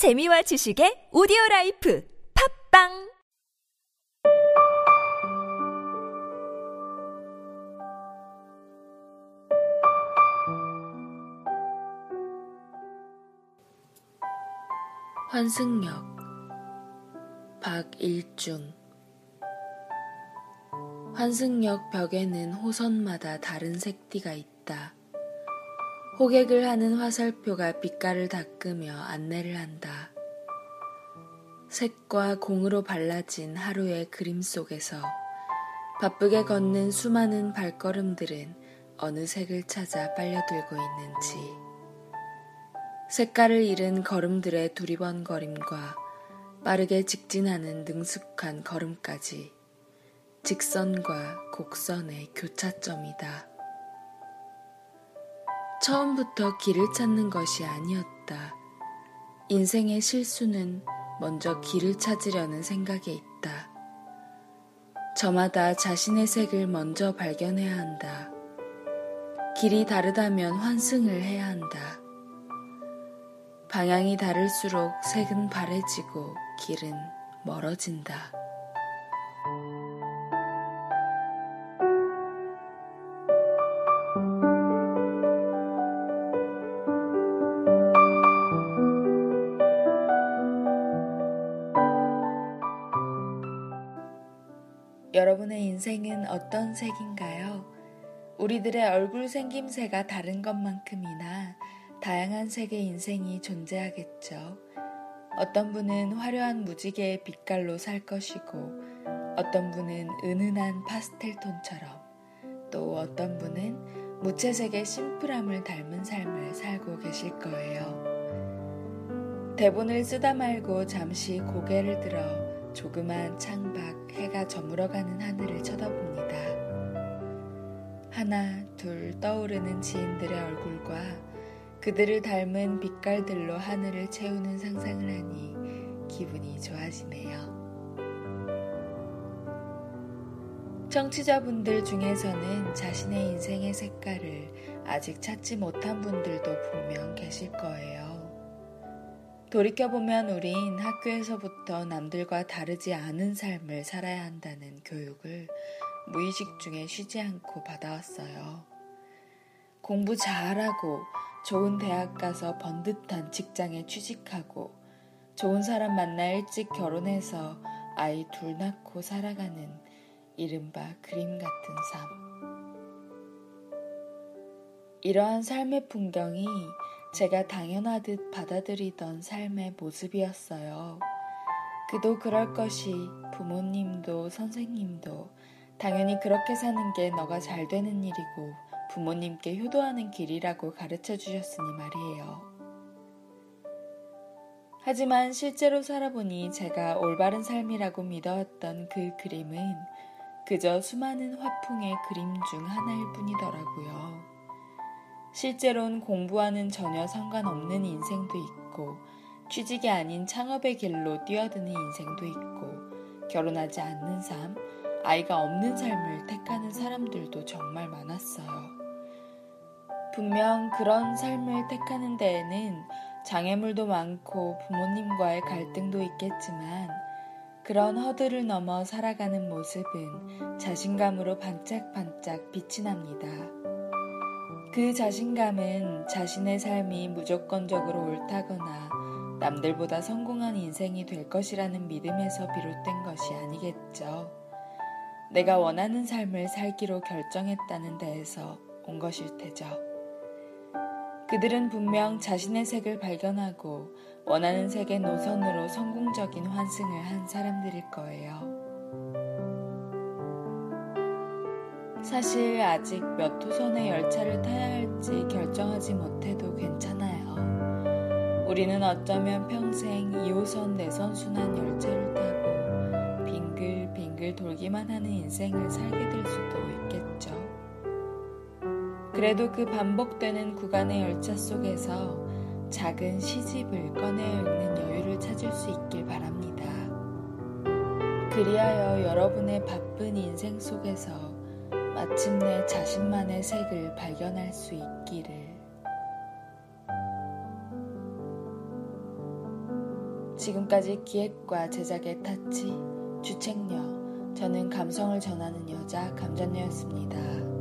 재미와 지식의 오디오 라이프 팝빵 환승역 박일중 환승역 벽에는 호선마다 다른 색띠가 있다. 호객을 하는 화살표가 빛깔을 닦으며 안내를 한다. 색과 공으로 발라진 하루의 그림 속에서 바쁘게 걷는 수많은 발걸음들은 어느 색을 찾아 빨려들고 있는지. 색깔을 잃은 걸음들의 두리번거림과 빠르게 직진하는 능숙한 걸음까지 직선과 곡선의 교차점이다. 처음부터 길을 찾는 것이 아니었다. 인생의 실수는 먼저 길을 찾으려는 생각에 있다. 저마다 자신의 색을 먼저 발견해야 한다. 길이 다르다면 환승을 해야 한다. 방향이 다를수록 색은 바래지고 길은 멀어진다. 여러분의 인생은 어떤 색인가요? 우리들의 얼굴 생김새가 다른 것만큼이나 다양한 색의 인생이 존재하겠죠. 어떤 분은 화려한 무지개의 빛깔로 살 것이고, 어떤 분은 은은한 파스텔 톤처럼, 또 어떤 분은 무채색의 심플함을 닮은 삶을 살고 계실 거예요. 대본을 쓰다 말고 잠시 고개를 들어 조그만 창밖 해가 저물어가는 하늘을 쳐다봅니다. 하나, 둘 떠오르는 지인들의 얼굴과 그들을 닮은 빛깔들로 하늘을 채우는 상상을 하니 기분이 좋아지네요. 청취자분들 중에서는 자신의 인생의 색깔을 아직 찾지 못한 분들도 분명 계실 거예요. 돌이켜보면 우린 학교에서부터 남들과 다르지 않은 삶을 살아야 한다는 교육을 무의식 중에 쉬지 않고 받아왔어요. 공부 잘하고 좋은 대학 가서 번듯한 직장에 취직하고 좋은 사람 만나 일찍 결혼해서 아이 둘 낳고 살아가는 이른바 그림 같은 삶. 이러한 삶의 풍경이 제가 당연하듯 받아들이던 삶의 모습이었어요. 그도 그럴 것이 부모님도 선생님도 당연히 그렇게 사는 게 너가 잘 되는 일이고 부모님께 효도하는 길이라고 가르쳐 주셨으니 말이에요. 하지만 실제로 살아보니 제가 올바른 삶이라고 믿어왔던 그 그림은 그저 수많은 화풍의 그림 중 하나일 뿐이더라고요. 실제론 공부와는 전혀 상관없는 인생도 있고 취직이 아닌 창업의 길로 뛰어드는 인생도 있고 결혼하지 않는 삶, 아이가 없는 삶을 택하는 사람들도 정말 많았어요. 분명 그런 삶을 택하는 데에는 장애물도 많고 부모님과의 갈등도 있겠지만 그런 허들을 넘어 살아가는 모습은 자신감으로 반짝반짝 빛이 납니다. 그 자신감은 자신의 삶이 무조건적으로 옳다거나 남들보다 성공한 인생이 될 것이라는 믿음에서 비롯된 것이 아니겠죠. 내가 원하는 삶을 살기로 결정했다는 데에서 온 것일 테죠. 그들은 분명 자신의 색을 발견하고 원하는 색의 노선으로 성공적인 환승을 한 사람들일 거예요. 사실 아직 몇 호선의 열차를 타야 할지 결정하지 못해도 괜찮아요. 우리는 어쩌면 평생 2호선 내선 순환 열차를 타고 빙글빙글 돌기만 하는 인생을 살게 될 수도 있겠죠. 그래도 그 반복되는 구간의 열차 속에서 작은 시집을 꺼내어 읽는 여유를 찾을 수 있길 바랍니다. 그리하여 여러분의 바쁜 인생 속에서 마침내 자신만의 색을 발견할 수 있기를. 지금까지 기획과 제작의 타치, 주책녀, 저는 감성을 전하는 여자 감전녀였습니다.